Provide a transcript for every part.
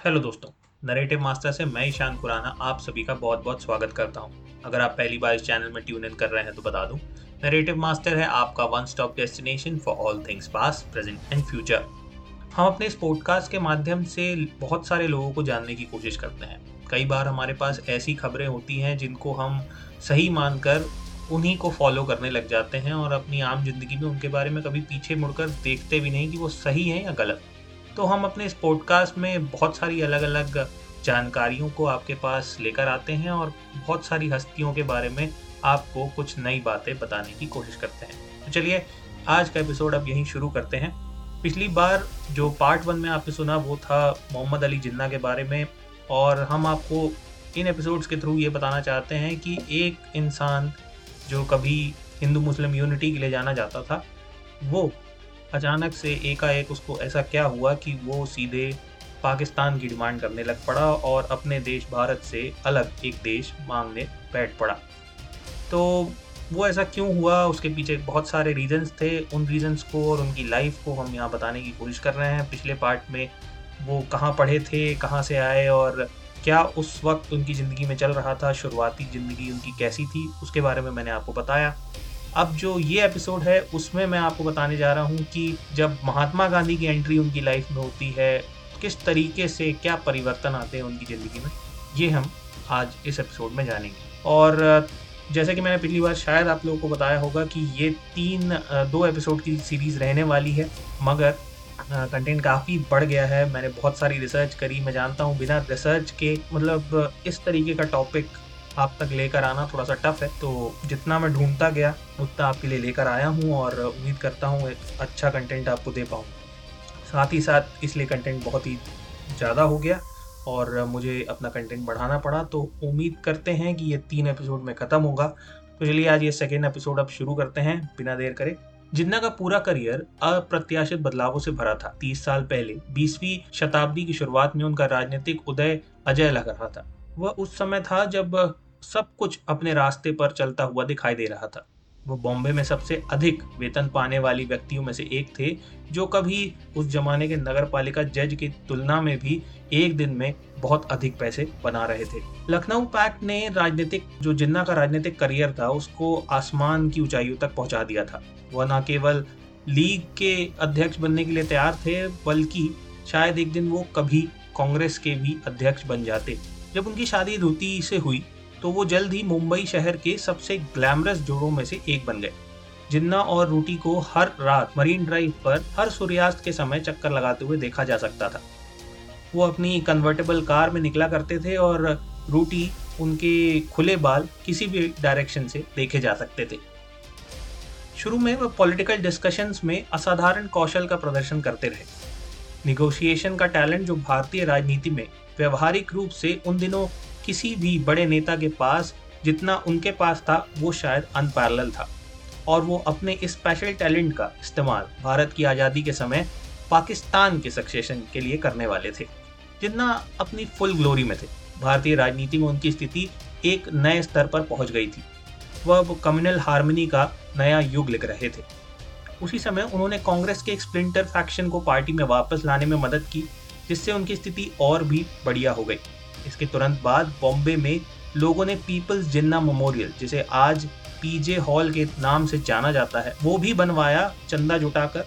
Hello दोस्तों narrative master से मैं ईशान खुराना आप सभी का बहुत बहुत स्वागत करता हूँ। अगर आप पहली बार इस चैनल में ट्यून इन कर रहे हैं तो बता दूँ नरेटिव मास्टर है आपका one stop destination for all things past present and future हम अपने इस पॉडकास्ट के माध्यम से बहुत सारे लोगों को जानने की कोशिश करते हैं। कई बार हमारे पास ऐसी खबरें होती हैं जिनको हम सही मानकर उन्हीं को फॉलो करने लग जाते हैं और अपनी आम ज़िंदगी में उनके बारे में कभी पीछे मुड़कर देखते भी नहीं कि वो सही हैं या गलत। तो हम अपने इस पॉडकास्ट में बहुत सारी अलग अलग जानकारियों को आपके पास लेकर आते हैं और बहुत सारी हस्तियों के बारे में आपको कुछ नई बातें बताने की कोशिश करते हैं। तो चलिए, आज का एपिसोड अब यहीं शुरू करते हैं। पिछली बार जो पार्ट वन में आपने सुना वो था मोहम्मद अली जिन्ना के बारे में और हम आपको इन एपिसोड्स के थ्रू ये बताना चाहते हैं कि एक इंसान जो कभी हिंदू मुस्लिम यूनिटी के लिए जाना जाता था, वो अचानक से एकाएक उसको ऐसा क्या हुआ कि वो सीधे पाकिस्तान की डिमांड करने लग पड़ा और अपने देश भारत से अलग एक देश मांगने बैठ पड़ा। तो वो ऐसा क्यों हुआ? उसके पीछे बहुत सारे रीजंस थे। उन रीजंस को और उनकी लाइफ को हम यहाँ बताने की कोशिश कर रहे हैं। पिछले पार्ट में वो कहाँ पढ़े थे, कहाँ से आए और क्या उस वक्त उनकी ज़िंदगी में चल रहा था? शुरुआती ज़िंदगी उनकी कैसी थी? उसके बारे में मैंने आपको बताया। अब जो ये एपिसोड है, उसमें मैं आपको बताने जा रहा हूँ कि जब महात्मा गांधी की एंट्री उनकी लाइफ में होती है, किस तरीके से क्या परिवर्तन आते हैं उनकी ज़िंदगी में, ये हम आज इस एपिसोड में जानेंगे। और जैसे कि मैंने पिछली बार शायद आप लोगों को बताया होगा कि ये तीन दो एपिसोड की सीरीज़ रहने वाली है, मगर कंटेंट काफ़ी बढ़ गया है। मैंने बहुत सारी रिसर्च करी, मैं जानता हूँ बिना रिसर्च के मतलब इस तरीके का टॉपिक आप तक लेकर आना थोड़ा सा टफ है तो जितना मैं ढूंढता गया, उतना आपके लिए लेकर आया हूँ और उम्मीद करता हूँ अच्छा कंटेंट आपको दे पाऊँ। साथ ही साथ इसलिए कंटेंट बहुत ही ज़्यादा हो गया और मुझे अपना कंटेंट बढ़ाना पड़ा तो उम्मीद करते हैं कि ये तीन एपिसोड में ख़त्म होगा। तो चलिए आज ये सेकेंड एपिसोड अब शुरू करते हैं, बिना देर करे। जिन्ना का पूरा करियर अप्रत्याशित बदलावों से भरा था, तीस साल पहले, बीसवीं शताब्दी की शुरुआत में उनका राजनीतिक उदय अजय लग रहा था। वह उस समय था जब सब कुछ अपने रास्ते पर चलता हुआ दिखाई दे रहा था। वो बॉम्बे में सबसे अधिक वेतन पाने वाली व्यक्तियों में से एक थे, जो कभी उस जमाने के नगर पालिका जज की तुलना में भी एक दिन में बहुत अधिक पैसे बना रहे थे। लखनऊ पैक्ट ने राजनीतिक, जो जिन्ना का राजनीतिक करियर था, उसको आसमान की ऊंचाइयों तक पहुँचा दिया था। वह न केवल लीग के अध्यक्ष बनने के लिए तैयार थे, बल्कि शायद एक दिन वो कभी कांग्रेस के भी अध्यक्ष बन जाते। जब उनकी शादी धोती से हुई तो वो जल्द ही मुंबई शहर के सबसे ग्लैमरस जोड़ों में से एक बन गए। जिन्ना और रूटी को हर रात मरीन ड्राइव पर हर सूर्यास्त के समय चक्कर लगाते हुए देखा जा सकता था। वो अपनी कन्वर्टेबल कार में निकला करते थे और रूटी उनके खुले बाल किसी भी डायरेक्शन से देखे जा सकते थे। शुरू में वह पॉलिटिकल डिस्कशंस में असाधारण कौशल का प्रदर्शन करते रहे। निगोशिएशन का टैलेंट जो भारतीय राजनीति में व्यवहारिक रूप से उन दिनों किसी भी बड़े नेता के पास जितना उनके पास था, वो शायद अनपैरल था। और वो अपने इस स्पेशल टैलेंट का इस्तेमाल भारत की आज़ादी के समय पाकिस्तान के सक्सेशन के लिए करने वाले थे। जितना अपनी फुल ग्लोरी में थे। भारतीय राजनीति में उनकी स्थिति एक नए स्तर पर पहुँच गई थी। वह कम्युनल हारमोनी का नया युग लिख रहे थे। उसी समय उन्होंने कांग्रेस के एक स्प्लिंटर फैक्शन को पार्टी में वापस लाने में मदद की, जिससे उनकी स्थिति और भी बढ़िया हो गई। इसके तुरंत बाद बॉम्बे में लोगों ने पीपल्स जिन्ना मेमोरियल, जिसे आज पीजे हॉल के नाम से जाना जाता है, वो भी बनवाया चंदा जुटाकर।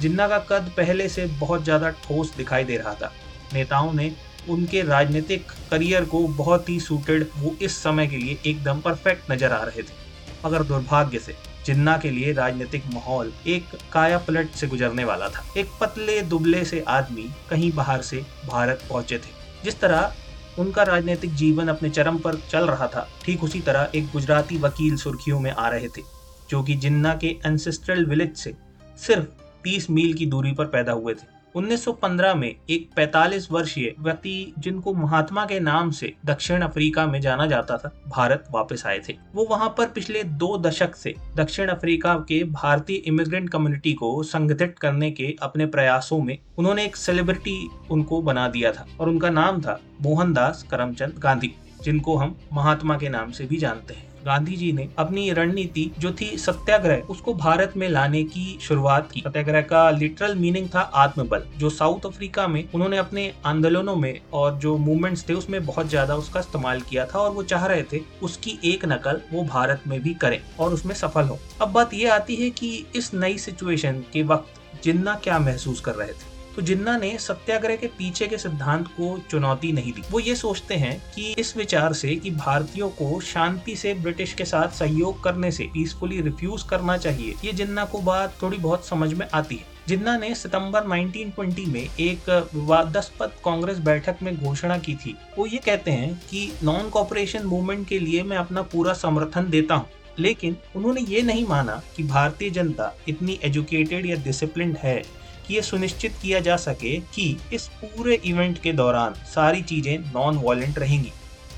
जिन्ना का कद पहले से बहुत ज़्यादा ठोस दिखाई दे रहा था। नेताओं ने उनके राजनीतिक करियर को बहुत ही सूटेड वो इस समय के लिए एकदम परफेक्ट नज़र आ रहे थे। मगर दुर्भाग्य से, जिन्ना के लिए राजनीतिक माहौल एक काया पलट से गुजरने वाला था। एक पतले दुबले से आदमी कहीं बाहर से भारत पहुँचे थे। जिस तरह उनका राजनीतिक जीवन अपने चरम पर चल रहा था। ठीक उसी तरह एक गुजराती वकील सुर्खियों में आ रहे थे, जो कि जिन्ना के एंसेस्ट्रल विलेज से सिर्फ़ 30 मील की दूरी पर पैदा हुए थे। 1915 में एक 45 वर्षीय व्यक्ति जिनको महात्मा के नाम से दक्षिण अफ्रीका में जाना जाता था, भारत वापस आए थे। वो वहाँ पर पिछले दो दशक से दक्षिण अफ्रीका के भारतीय इमिग्रेंट कम्युनिटी को संगठित करने के अपने प्रयासों में उन्होंने एक सेलिब्रिटी उनको बना दिया था और उनका नाम था मोहनदास करमचंद गांधी, जिनको हम महात्मा के नाम से भी जानते हैं। गांधी जी ने अपनी रणनीति जो थी सत्याग्रह, उसको भारत में लाने की शुरुआत की। सत्याग्रह का लिटरल मीनिंग था आत्मबल, जो साउथ अफ्रीका में उन्होंने अपने आंदोलनों में और जो मूवमेंट्स थे, उसमें बहुत ज़्यादा उसका इस्तेमाल किया था और वो चाह रहे थे उसकी एक नकल वो भारत में भी करें और उसमें सफल हो। अब बात ये आती है कि इस नई सिचुएशन के वक्त जिन्ना क्या महसूस कर रहे थे? तो जिन्ना ने सत्याग्रह के पीछे के सिद्धांत को चुनौती नहीं दी। वो ये सोचते हैं कि इस विचार से कि भारतीयों को शांति से ब्रिटिश के साथ सहयोग करने से पीसफुली रिफ्यूज करना चाहिए, ये जिन्ना को बात थोड़ी बहुत समझ में आती है। जिन्ना ने सितंबर 1920 में एक विवादास्पद कांग्रेस बैठक में घोषणा की थी, वो ये कहते हैं कि नॉन कॉपरेशन मूवमेंट के लिए मैं अपना पूरा समर्थन देता हूँ। लेकिन उन्होंने ये नहीं माना कि भारतीय जनता इतनी एजुकेटेड या डिसिप्लिन है। कि ये सुनिश्चित किया जा सके कि इस पूरे इवेंट के दौरान सारी चीज़ें नॉन वॉलेंट रहेंगी।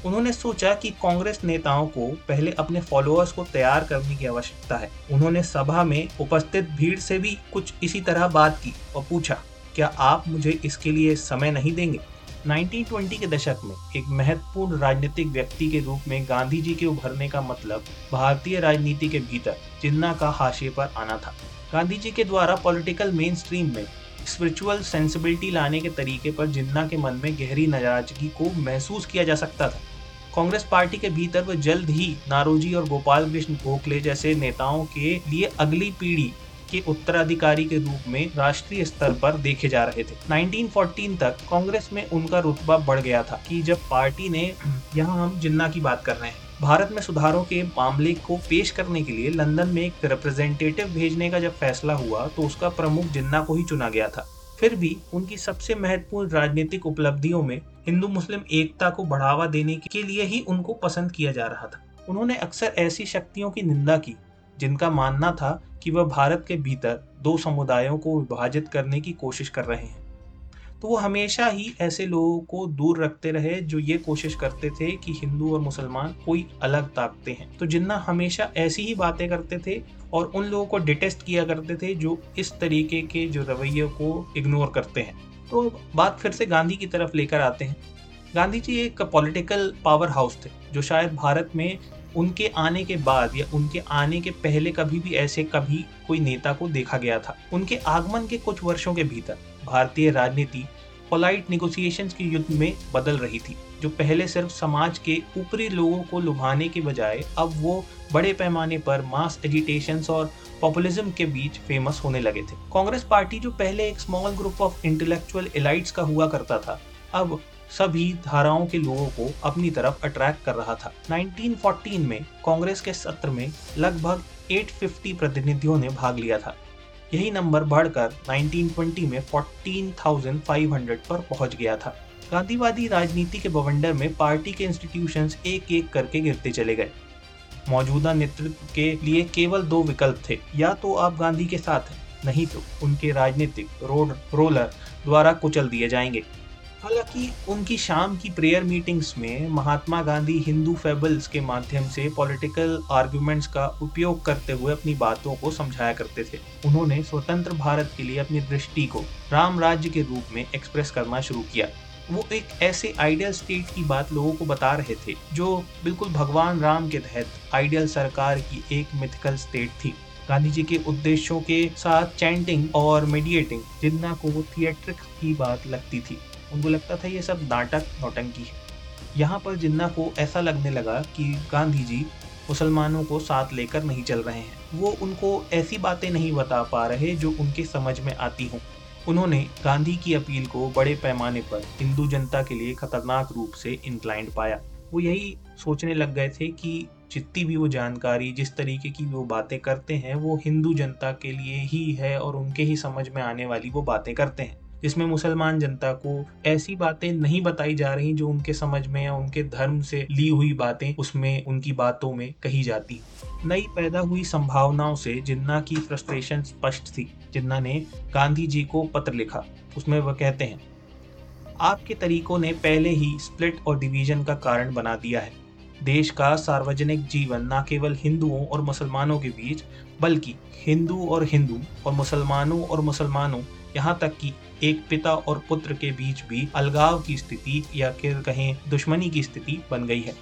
उन्होंने सोचा कि कांग्रेस नेताओं को पहले अपने फॉलोअर्स को तैयार करने की आवश्यकता है। उन्होंने सभा में उपस्थित भीड़ से भी कुछ इसी तरह बात की और पूछा, क्या आप मुझे इसके लिए समय नहीं देंगे? 1920 के दशक में एक महत्वपूर्ण राजनीतिक व्यक्ति के रूप में गांधी जी के उभरने का मतलब भारतीय राजनीति के भीतर जिन्ना का हाशिए पर आना था। गांधी जी के द्वारा पॉलिटिकल मेन स्ट्रीम में स्पिरिचुअल सेंसिबिलिटी लाने के तरीके पर जिन्ना के मन में गहरी नाराज़गी को महसूस किया जा सकता था। कांग्रेस पार्टी के भीतर वह जल्द ही नारोजी और गोपाल कृष्ण गोखले जैसे नेताओं के लिए अगली पीढ़ी के उत्तराधिकारी के रूप में राष्ट्रीय स्तर पर देखे जा रहे थे। 1914 तक कांग्रेस में उनका रुतबा बढ़ गया था कि जब पार्टी ने, यहाँ हम जिन्ना की बात कर रहे हैं भारत में सुधारों के मामले को पेश करने के लिए लंदन में एक रिप्रेजेंटेटिव भेजने का जब फैसला हुआ तो उसका प्रमुख जिन्ना को ही चुना गया था। फिर भी उनकी सबसे महत्वपूर्ण राजनीतिक उपलब्धियों में हिंदू मुस्लिम एकता को बढ़ावा देने के लिए ही उनको पसंद किया जा रहा था। उन्होंने अक्सर ऐसी शक्तियों की निंदा की, जिनका मानना था कि वह भारत के भीतर दो समुदायों को विभाजित करने की कोशिश कर रहे हैं। तो वो हमेशा ही ऐसे लोगों को दूर रखते रहे जो ये कोशिश करते थे कि हिंदू और मुसलमान कोई अलग ताकते हैं। तो जिन्ना हमेशा ऐसी ही बातें करते थे और उन लोगों को डिटेस्ट किया करते थे जो इस तरीके के जो रवैये को इग्नोर करते हैं। तो बात फिर से गांधी की तरफ़ लेकर आते हैं। गांधी जी एक पॉलिटिकल पावर हाउस थे, जो शायद भारत में उनके आने के बाद या उनके आने के पहले कभी भी ऐसे कभी कोई नेता को देखा गया था। उनके आगमन के कुछ वर्षों के भीतर भारतीय राजनीति पोलाइट निगोसिएशंस के युद्ध में बदल रही थी, जो पहले सिर्फ़ समाज के ऊपरी लोगों को लुभाने के बजाय अब वो बड़े पैमाने पर मास एजिटेशन और पॉपुलिज्म के बीच फ़ेमस होने लगे थे। कांग्रेस पार्टी जो पहले एक small group of intellectual elites का हुआ करता था, अब सभी धाराओं के लोगों को अपनी तरफ़ अट्रैक्ट कर रहा था। 1914 में कांग्रेस के सत्र में लगभग 850 प्रतिनिधियों ने भाग लिया था। यही नंबर बढ़कर 1920 में 14,500 पर पहुँच गया था। गांधीवादी राजनीति के बवंडर में पार्टी के इंस्टीट्यूशन एक एक करके गिरते चले गए। मौजूदा नेतृत्व के लिए केवल दो विकल्प थे या तो आप गांधी के साथ हैं नहीं तो उनके राजनीतिक रोड रोलर द्वारा कुचल दिए जाएँगे। हालाँकि उनकी शाम की प्रेयर मीटिंग्स में महात्मा गांधी हिंदू फेबल्स के माध्यम से पॉलिटिकल आर्गुमेंट्स का उपयोग करते हुए अपनी बातों को समझाया करते थे। उन्होंने स्वतंत्र भारत के लिए अपनी दृष्टि को राम राज्य के रूप में एक्सप्रेस करना शुरू किया। वो एक ऐसे आइडियल स्टेट की बात लोगों को बता रहे थे, जो बिल्कुल भगवान राम के तहत आइडियल सरकार की एक मिथिकल स्टेट थी। गांधी जी के उद्देश्यों के साथ चैंटिंग और मेडिएटिंग जिन्ना को वो थिएट्रिक की बात लगती थी। उनको लगता था ये सब नाटक नौटंकी है। यहाँ पर जिन्ना को ऐसा लगने लगा कि गांधी जी मुसलमानों को साथ लेकर नहीं चल रहे हैं, वो उनको ऐसी बातें नहीं बता पा रहे जो उनके समझ में आती हों। उन्होंने गांधी की अपील को बड़े पैमाने पर हिंदू जनता के लिए खतरनाक रूप से इंक्लाइंड पाया। वो यही सोचने लग गए थे कि जितनी भी वो जानकारी, जिस तरीके की वो बातें करते हैं, वो हिंदू जनता के लिए ही है और उनके ही समझ में आने वाली वो बातें करते हैं। जिसमें मुसलमान जनता को ऐसी बातें नहीं बताई जा रही जो उनके समझ में या उनके धर्म से ली हुई बातें उसमें, उनकी बातों में कही जाती। नई पैदा हुई संभावनाओं से जिन्ना की फ्रस्ट्रेशन स्पष्ट थी, जिन्ना ने गांधी जी को पत्र लिखा, उसमें वह कहते हैं, आपके तरीकों ने पहले ही स्प्लिट और डिवीज़न का कारण बना दिया है। देश का सार्वजनिक जीवन न केवल हिंदुओं और मुसलमानों के बीच, बल्कि हिंदू और हिंदू और मुसलमानों और मुसलमानों यहाँ तक कि एक पिता और पुत्र के बीच भी अलगाव की स्थिति या फिर कहें दुश्मनी की स्थिति बन गई है।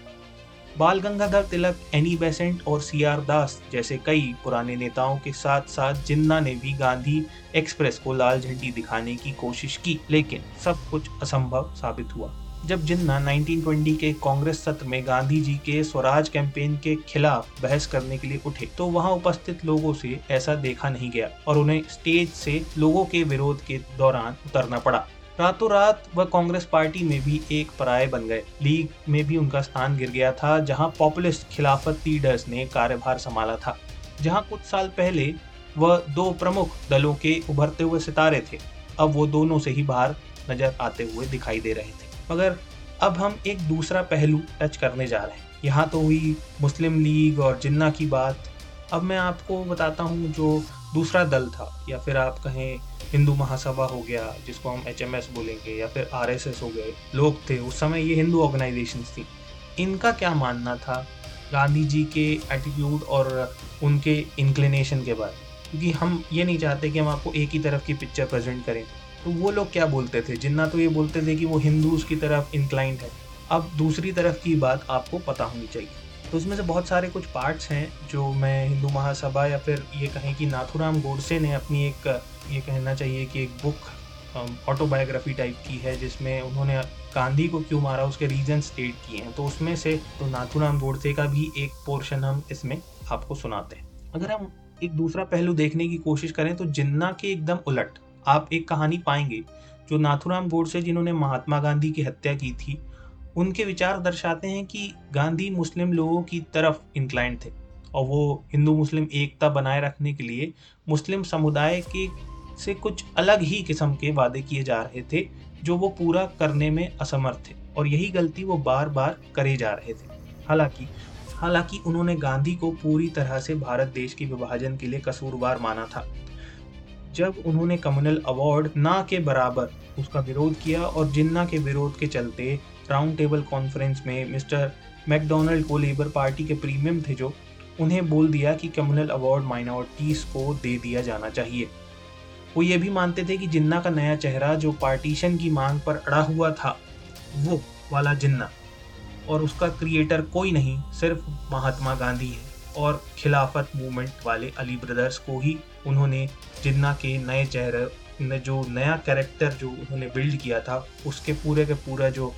बाल गंगाधर तिलक, एनी बेसेंट और सी आर दास जैसे कई पुराने नेताओं के साथ साथ जिन्ना ने भी गांधी एक्सप्रेस को लाल झंडी दिखाने की कोशिश की, लेकिन सब कुछ असंभव साबित हुआ। जब जिन्ना 1920 के कांग्रेस सत्र में गांधी जी के स्वराज कैंपेन के खिलाफ बहस करने के लिए उठे तो वहाँ उपस्थित लोगों से ऐसा देखा नहीं गया और उन्हें स्टेज से लोगों के विरोध के दौरान उतरना पड़ा। रातों रात वह कांग्रेस पार्टी में भी एक पराये बन गए। लीग में भी उनका स्थान गिर गया था, जहाँ पॉपुलिस्ट खिलाफत लीडर्स ने कार्यभार संभाला था, जहाँ कुछ साल पहले वह दो प्रमुख दलों के उभरते हुए सितारे थे। अब वो दोनों से ही बाहर नज़र आते हुए दिखाई दे रहे थे। मगर अब हम एक दूसरा पहलू टच करने जा रहे हैं। यहाँ तो हुई मुस्लिम लीग और जिन्ना की बात। अब मैं आपको बताता हूँ जो दूसरा दल था, या फिर आप कहें हिंदू महासभा हो गया, जिसको हम एचएमएस बोलेंगे, या फिर आरएसएस हो गए, लोग थे, उस समय ये हिंदू ऑर्गेनाइजेशन थी। इनका क्या मानना था गांधी जी के एटीट्यूड और उनके इंक्लिनेशन के बारे क्योंकि हम ये नहीं चाहते कि हम आपको एक ही तरफ़ की पिक्चर प्रेजेंट करें। तो वो लोग क्या बोलते थे? जिन्ना तो ये बोलते थे कि वो हिंदूज की तरफ़ इंक्लाइंट है। अब दूसरी तरफ़ की बात आपको पता होनी चाहिए। तो उसमें से बहुत सारे कुछ पार्ट्स हैं जो मैं हिंदू महासभा या फिर ये कहें कि नाथुराम गोडसे ने अपनी एक, ये कहना चाहिए कि एक बुक ऑटोबायोग्राफी टाइप की है, जिसमें उन्होंने गांधी को क्यों मारा, उसके रीजन स्टेट किए हैं। तो उसमें से तो नाथुराम गोडसे का भी एक पोर्शन हम इसमें आपको सुनाते हैं। अगर हम एक दूसरा पहलू देखने की कोशिश करें तो जिन्ना के एकदम उलट आप एक कहानी पाएँगे जो नाथुराम गोडसे जिन्होंने महात्मा गांधी की हत्या की थी, उनके विचार दर्शाते हैं कि गांधी मुस्लिम लोगों की तरफ़ इंक्लाइंड थे और वो हिंदू मुस्लिम एकता बनाए रखने के लिए मुस्लिम समुदाय के से कुछ अलग ही किस्म के वादे किए जा रहे थे, जो वो पूरा करने में असमर्थ थे और यही गलती वो बार बार करे जा रहे थे। हालाँकि हालाँकि उन्होंने गांधी को पूरी तरह से भारत देश के विभाजन के लिए कसूरवार माना था। जब उन्होंने कम्युनल अवार्ड ना के बराबर उसका विरोध किया और जिन्ना के विरोध के चलते राउंड टेबल कॉन्फ्रेंस में मिस्टर मैकडोनल्ड को लेबर पार्टी के प्रीमियम थे जो, उन्हें बोल दिया कि कम्युनल अवार्ड माइनॉरिटीज को दे दिया जाना चाहिए। वो ये भी मानते थे कि जिन्ना का नया चेहरा जो पार्टीशन की मांग पर अड़ा हुआ था, वो वाला जिन्ना। और उसका क्रिएटर कोई नहीं, सिर्फ़ महात्मा गांधी है और खिलाफत मूवमेंट वाले अली ब्रदर्स को ही उन्होंने जिन्ना के नए चेहरे, ने जो नया कैरेक्टर जो उन्होंने बिल्ड किया था, उसके पूरे के पूरा जो,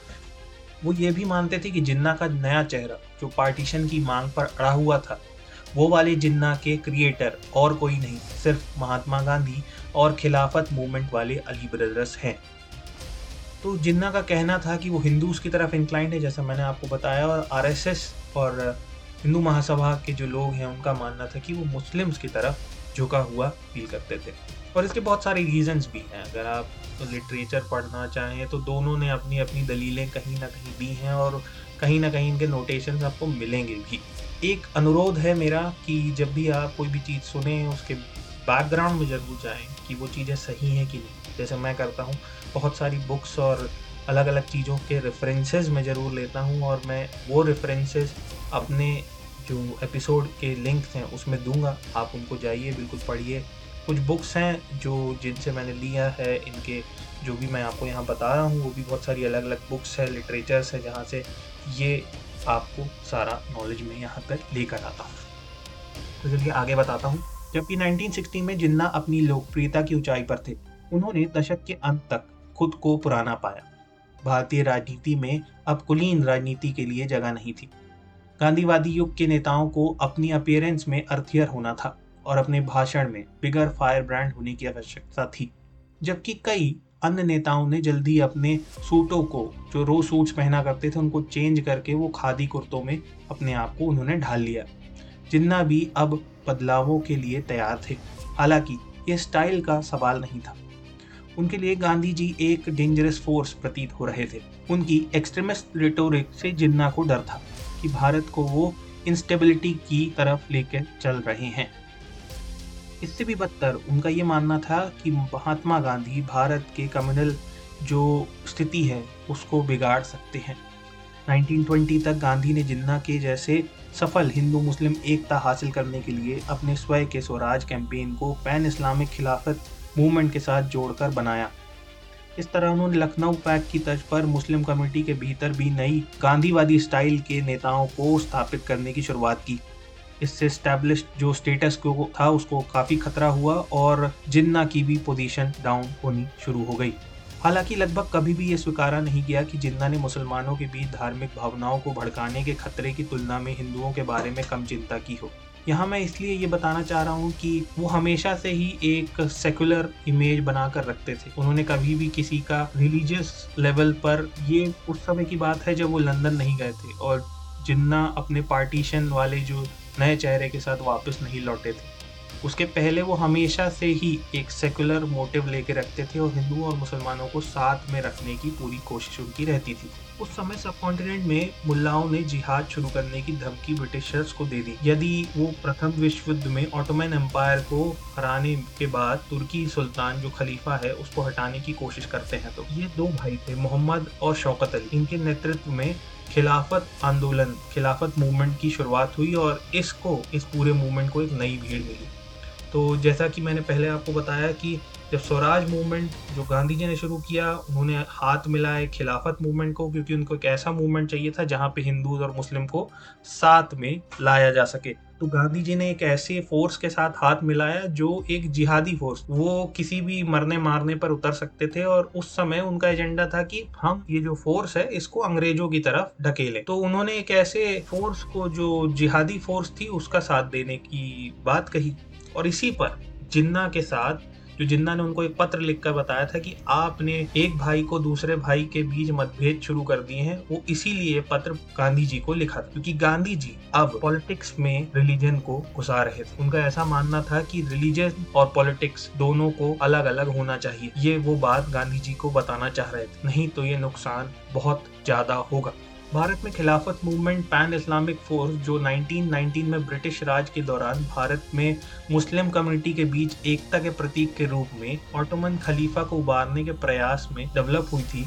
वो ये भी मानते थे कि जिन्ना का नया चेहरा, जो पार्टीशन की मांग पर अड़ा हुआ था, वो वाले जिन्ना के क्रिएटर और कोई नहीं, सिर्फ़ महात्मा गांधी और खिलाफत मूवमेंट वाले अली ब्रदर्स हैं। तो जिन्ना का कहना था कि वो हिंदूज की तरफ़ इंक्लाइंड है, जैसा मैंने आपको बताया, और आरएसएस और हिंदू महासभा के जो लोग हैं, उनका मानना था कि वो मुस्लिम्स की तरफ़ झुका हुआ फील करते थे। और इसके बहुत सारे रीजंस भी हैं। अगर आप लिटरेचर पढ़ना चाहें तो दोनों ने अपनी अपनी दलीलें कहीं ना कहीं दी हैं और कहीं ना कहीं इनके नोटेशन आपको मिलेंगे भी। एक अनुरोध है मेरा कि जब भी आप कोई भी चीज़ सुने, उसके बैकग्राउंड में ज़रूर जाएँ कि वो चीज़ें सही हैं कि नहीं। जैसे मैं करता हूँ, बहुत सारी बुक्स और अलग अलग चीज़ों के रेफरेंसेस मैं ज़रूर लेता हूँ और मैं वो रेफरेंसेस अपने जो एपिसोड के लिंक हैं, उसमें दूँगा। आप उनको जाइए, बिल्कुल पढ़िए। कुछ बुक्स हैं जो, जिनसे मैंने लिया है, इनके जो भी मैं आपको यहाँ बता रहा हूँ, वो भी बहुत सारी अलग अलग बुक्स है लिटरेचर्स है, जहाँ से ये आपको सारा नॉलेज में यहाँ पर लेकर आता हूँ। तो चलिए आगे बताता हूँ। जबकि 1960 में जिन्ना अपनी लोकप्रियता की ऊंचाई पर थे, उन्होंने दशक के अंत तक खुद को पुराना पाया। भारतीय राजनीति में अब कुलीन राजनीति के लिए जगह नहीं थी। गांधीवादी युग के नेताओं को अपनी अपियरेंस में अर्थियर होना था और अपने भाषण में बिगर फायर ब्रांड होने की आवश्यकता थी। जबकि कई अन्य नेताओं ने जल्दी अपने सूटों को, जो रोज सूट्स पहना करते थे, उनको चेंज करके वो खादी कुर्तों में अपने आप को उन्होंने ढाल लिया, जिन्ना भी अब बदलावों के लिए तैयार थे। हालाँकि ये स्टाइल का सवाल नहीं था। उनके लिए गांधी जी एक डेंजरस फोर्स प्रतीत हो रहे थे। उनकी एक्सट्रीमिस्ट रिटोरिक से जिन्ना को डर था। कि भारत को वो इंस्टेबिलिटी की तरफ़ लेकर चल रहे हैं। इससे भी बदतर उनका ये मानना था कि महात्मा गांधी भारत के कम्युनल जो स्थिति है, उसको बिगाड़ सकते हैं। 1920 तक गांधी ने जिन्ना के जैसे सफल हिंदू मुस्लिम एकता हासिल करने के लिए अपने स्वयं के स्वराज कैंपेन को पैन इस्लामिक खिलाफत मूवमेंट के साथ जोड़कर बनाया। इस तरह उन्होंने लखनऊ पैक की तर्ज पर मुस्लिम कमेटी के भीतर भी नई गांधीवादी स्टाइल के नेताओं को स्थापित करने की शुरुआत की। इससे स्टैब्लिश जो स्टेटस को था, उसको काफ़ी खतरा हुआ और जिन्ना की भी पोजीशन डाउन होनी शुरू हो गई। हालाँकि लगभग कभी भी ये स्वीकारा नहीं गया कि जिन्ना ने मुसलमानों के बीच धार्मिक भावनाओं को भड़काने के खतरे की तुलना में हिंदुओं के बारे में कम चिंता की हो। यहाँ मैं इसलिए ये बताना चाह रहा हूँ कि वो हमेशा से ही एक सेकुलर इमेज बनाकर रखते थे। उन्होंने कभी भी किसी का रिलीजियस लेवल पर ये उस समय की बात है जब वो लंदन नहीं गए थे और जिन्ना अपने पार्टीशन वाले जो नए चेहरे के साथ वापस नहीं लौटे थे। उसके पहले वो हमेशा से ही एक सेकुलर मोटिव लेके रखते थे और हिंदुओं और मुसलमानों को साथ में रखने की पूरी कोशिश उनकी रहती थी। उस समय सब कॉन्टिनेंट में मुल्लाओं ने जिहाद शुरू करने की धमकी ब्रिटिशर्स को दे दी। यदि वो प्रथम विश्व युद्ध में ऑटोमैन एम्पायर को हराने के बाद तुर्की सुल्तान जो खलीफा है, उसको हटाने की कोशिश करते हैं तो ये दो भाई थे, मोहम्मद और शौकत अली। इनके नेतृत्व में खिलाफत आंदोलन, खिलाफत मूवमेंट की शुरुआत हुई और इसको, इस पूरे मूवमेंट को एक नई भीड़ मिली। तो जैसा कि मैंने पहले आपको बताया कि जब स्वराज मूवमेंट जो गांधी जी ने शुरू किया, उन्होंने हाथ मिलाए खिलाफत मूवमेंट को, क्योंकि उनको एक ऐसा मूवमेंट चाहिए था जहाँ पे हिंदू और मुस्लिम को साथ में लाया जा सके। तो गांधी जी ने एक ऐसे फोर्स के साथ हाथ मिलाया जो एक जिहादी फोर्स वो किसी भी मरने मारने पर उतर सकते थे और उस समय उनका एजेंडा था कि हम ये जो फोर्स है, इसको अंग्रेज़ों की तरफ़ ढकेले। तो उन्होंने एक ऐसे फोर्स को, जो जिहादी फोर्स थी, उसका साथ देने की बात कही। और इसी पर जिन्ना के साथ, जो जिन्ना ने उनको एक पत्र लिखकर बताया था कि आपने एक भाई को दूसरे भाई के बीच मतभेद शुरू कर दिए हैं, वो इसीलिए पत्र गांधी जी को लिखा था। क्योंकि गांधी जी अब पॉलिटिक्स में रिलीजन को घुसा रहे थे। उनका ऐसा मानना था कि रिलीजन और पॉलिटिक्स दोनों को अलग अलग होना चाहिए। ये वो बात गांधी जी को बताना चाह रहे थे। नहीं तो ये नुकसान बहुत ज़्यादा होगा। भारत में खिलाफत मूवमेंट पैन इस्लामिक फोर्स, जो 1919 में ब्रिटिश राज के दौरान भारत में मुस्लिम कम्युनिटी के बीच एकता के प्रतीक के रूप में ऑटोमन खलीफा को उबारने के प्रयास में डेवलप हुई थी।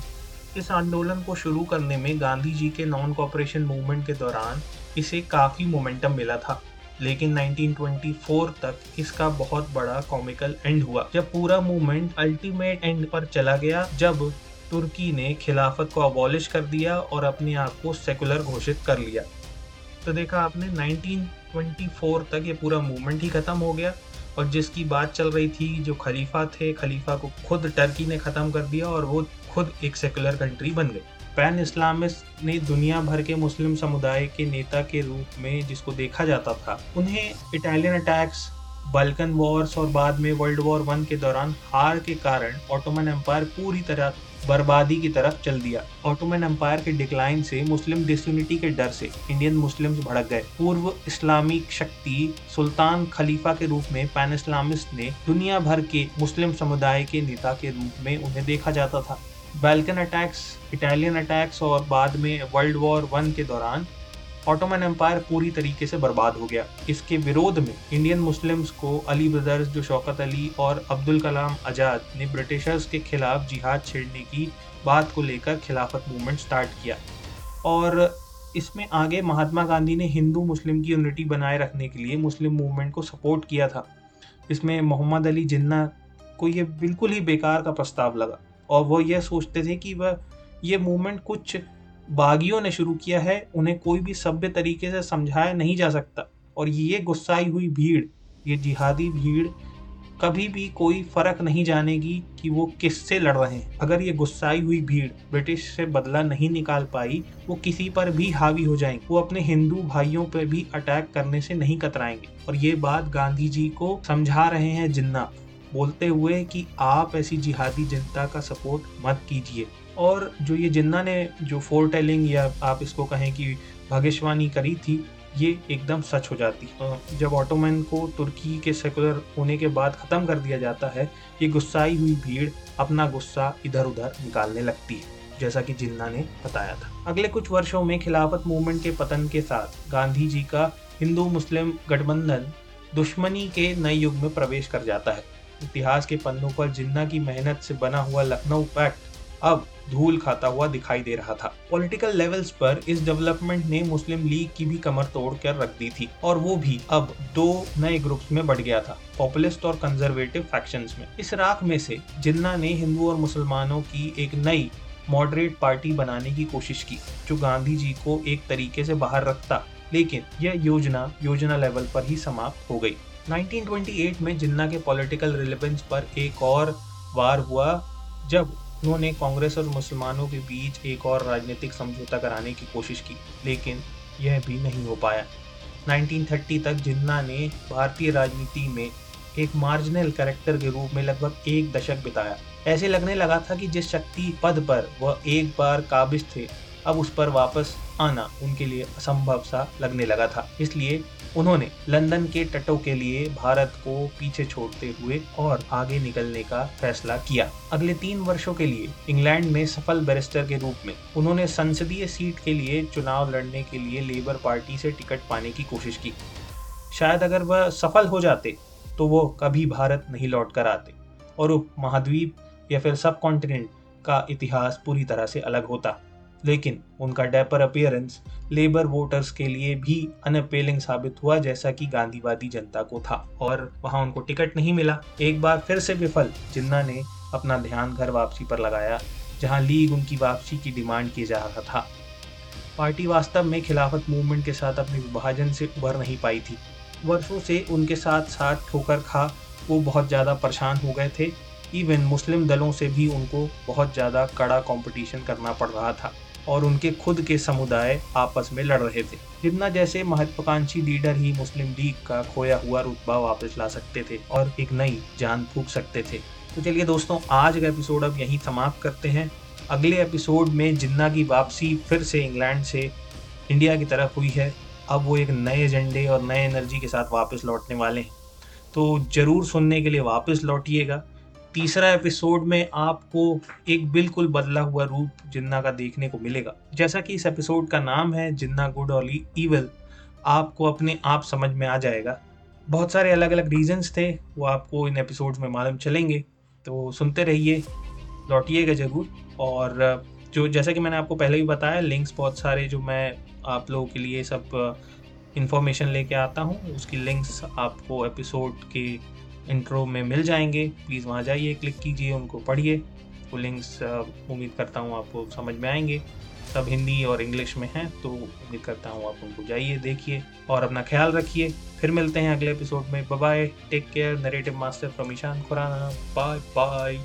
इस आंदोलन को शुरू करने में गांधी जी के नॉन कॉपरेशन मूवमेंट के दौरान इसे काफ़ी मोमेंटम मिला था, लेकिन 1924 तक इसका बहुत बड़ा कॉमिकल एंड हुआ। जब पूरा मूवमेंट अल्टीमेट एंड पर चला गया, जब तुर्की ने खिलाफत को अबॉलिश कर दिया और अपने आप को सेकुलर घोषित कर लिया। तो देखा आपने 1924 तक ये पूरा मूवमेंट ही ख़त्म हो गया और जिसकी बात चल रही थी, जो खलीफा थे, खलीफा को खुद टर्की ने ख़त्म कर दिया और वो खुद एक सेकुलर कंट्री बन गई पैन इस्लामिस्ट ने दुनिया भर के मुस्लिम समुदाय के नेता के रूप में जिसको देखा जाता था, उन्हें इटालियन अटैक्स बल्कन वॉर्स और बाद में वर्ल्ड वॉर वन के दौरान हार के कारण ऑटोमन एम्पायर पूरी तरह बर्बादी की तरफ़ चल दिया। ऑटोमन एम्पायर के डिक्लाइन से मुस्लिम डिसयूनिटी के डर से इंडियन मुस्लिम्स भड़क गए। पूर्व इस्लामिक शक्ति सुल्तान खलीफा के रूप में पैन इस्लामिस्ट ने दुनिया भर के मुस्लिम समुदाय के नेता के रूप में उन्हें देखा जाता था। बैल्कन अटैक्स इटालियन अटैक्स और बाद में वर्ल्ड वॉर वन के दौरान ऑटोमन एम्पायर पूरी तरीके से बर्बाद हो गया। इसके विरोध में इंडियन मुस्लिम्स को अली ब्रदर्स जो शौकत अली और अब्दुल कलाम आज़ाद ने ब्रिटिशर्स के खिलाफ जिहाद छेड़ने की बात को लेकर खिलाफत मूवमेंट स्टार्ट किया। और इसमें आगे महात्मा गांधी ने हिंदू मुस्लिम की यूनिटी बनाए रखने के लिए मुस्लिम मूवमेंट को सपोर्ट किया था। इसमें मोहम्मद अली जिन्ना को ये बिल्कुल ही बेकार का प्रस्ताव लगा। और वो यह सोचते थे कि वह ये मूवमेंट कुछ बागियों ने शुरू किया है, उन्हें कोई भी सभ्य तरीके से समझाया नहीं जा सकता। और ये गुस्साई हुई भीड़, ये जिहादी भीड़, कभी भी कोई फ़र्क नहीं जानेगी कि वो किससे लड़ रहे हैं। अगर ये गुस्साई हुई भीड़ ब्रिटिश से बदला नहीं निकाल पाई, वो किसी पर भी हावी हो जाएँगे। वो अपने हिंदू भाइयों पर भी अटैक करने से नहीं कतराएँगे। और ये बात गांधी जी को समझा रहे हैं जिन्ना। बोलते हुए कि आप ऐसी जिहादी जनता का सपोर्ट मत कीजिए। और जो ये जिन्ना ने जो फोर टेलिंग या आप इसको कहें कि भविष्यवाणी करी थी, ये एकदम सच हो जाती। है जब ऑटोमैन को तुर्की के सेकुलर होने के बाद ख़त्म कर दिया जाता है, ये गुस्साई हुई भीड़ अपना गुस्सा इधर उधर निकालने लगती है, जैसा कि जिन्ना ने बताया था। अगले कुछ वर्षों में खिलाफत मूवमेंट के पतन के साथ गांधी जी का हिंदू मुस्लिम गठबंधन दुश्मनी के नए युग में प्रवेश कर जाता है। इतिहास के पन्नों पर जिन्ना की मेहनत से बना हुआ लखनऊ पैक्ट अब धूल खाता हुआ दिखाई दे रहा था। पॉलिटिकल लेवल्स पर इस डेवलपमेंट ने मुस्लिम लीग की भी कमर तोड़ कर रख दी थी और वो भी अब दो नए ग्रुप्स में बढ़ गया था, पॉपुलिस्ट और कंजर्वेटिव फैक्शंस में। इस राख में से जिन्ना ने हिंदू और मुसलमानों की एक नई मॉडरेट पार्टी बनाने की कोशिश की, जो गांधी जी को एक तरीके से बाहर रखता, लेकिन यह योजना योजना लेवल पर ही समाप्त हो गई। 1928 में जिन्ना के पॉलिटिकल रिलेवेंस पर एक और वार हुआ, जब उन्होंने कांग्रेस और मुसलमानों के बीच एक और राजनीतिक समझौता कराने की कोशिश की, लेकिन यह भी नहीं हो पाया। 1930 तक जिन्ना ने भारतीय राजनीति में एक मार्जिनल कैरेक्टर के रूप में लगभग एक दशक बिताया। ऐसे लगने लगा था कि जिस शक्ति पद पर वह एक बार काबिज थे, अब उस पर वापस आना उनके लिए असंभव सा लगने लगा था। इसलिए उन्होंने लंदन के तटों के लिए भारत को पीछे छोड़ते हुए और आगे निकलने का फैसला किया। अगले तीन वर्षों के लिए इंग्लैंड में सफल बैरिस्टर के रूप में उन्होंने संसदीय सीट के लिए चुनाव लड़ने के लिए लेबर पार्टी से टिकट पाने की कोशिश की। शायद अगर वह सफल हो जाते तो वो कभी भारत नहीं लौट कर आते। और उप महाद्वीप या फिर सब कॉन्टिनेंट का इतिहास पूरी तरह से अलग होता। लेकिन उनका डेपर अपियरेंस लेबर वोटर्स के लिए भी अनअपेलिंग साबित हुआ, जैसा कि गांधीवादी जनता को था और वहाँ उनको टिकट नहीं मिला। एक बार फिर से विफल, जिन्ना ने अपना ध्यान घर वापसी पर लगाया, जहाँ लीग उनकी वापसी की डिमांड की जा रहा था। पार्टी वास्तव में खिलाफत मूवमेंट के साथ अपने विभाजन से उभर नहीं पाई थी। वर्षों से उनके साथ साथ ठोकर खा, वो बहुत ज़्यादा परेशान हो गए थे। इवन मुस्लिम दलों से भी उनको बहुत ज़्यादा कड़ा कंपटीशन करना पड़ रहा था। और उनके खुद के समुदाय आपस में लड़ रहे थे। जितना जैसे महत्वाकांक्षी लीडर ही मुस्लिम लीग का खोया हुआ रुतबा वापस ला सकते थे और एक नई जान फूक सकते थे। तो चलिए दोस्तों, आज का एपिसोड अब यहीं समाप्त करते हैं। अगले एपिसोड में जिन्ना की वापसी फिर से इंग्लैंड से इंडिया की तरफ़ हुई है, अब वो एक नए एजेंडे और नए एनर्जी के साथ वापस लौटने वाले हैं। तो ज़रूर सुनने के लिए वापस लौटिएगा। तीसरा एपिसोड में आपको एक बिल्कुल बदला हुआ रूप जिन्ना का देखने को मिलेगा। जैसा कि इस एपिसोड का नाम है, जिन्ना गुड और ईवल आपको अपने आप समझ में आ जाएगा। बहुत सारे अलग अलग रीजंस थे, वो आपको इन एपिसोड्स में मालूम चलेंगे। तो सुनते रहिए, लौटिएगा ज़रूर। और, जो, जैसा कि मैंने आपको पहले भी बताया लिंक्स बहुत सारे जो मैं आप लोगों के लिए सब इंफॉर्मेशन लेके आता हूँ, उसकी लिंक्स आपको एपिसोड के इंट्रो में मिल जाएँगे। प्लीज़ वहाँ जाइए क्लिक कीजिए, उनको पढ़िए। वो लिंक्स उम्मीद करता हूँ आपको समझ में आएँगे। सब हिंदी और इंग्लिश में हैं तो उम्मीद करता हूँ आप उनको जाइए, देखिए और अपना ख्याल रखिए। फिर मिलते हैं अगले एपिसोड में। Bye take care narrative master from Ishan Khurana bye bye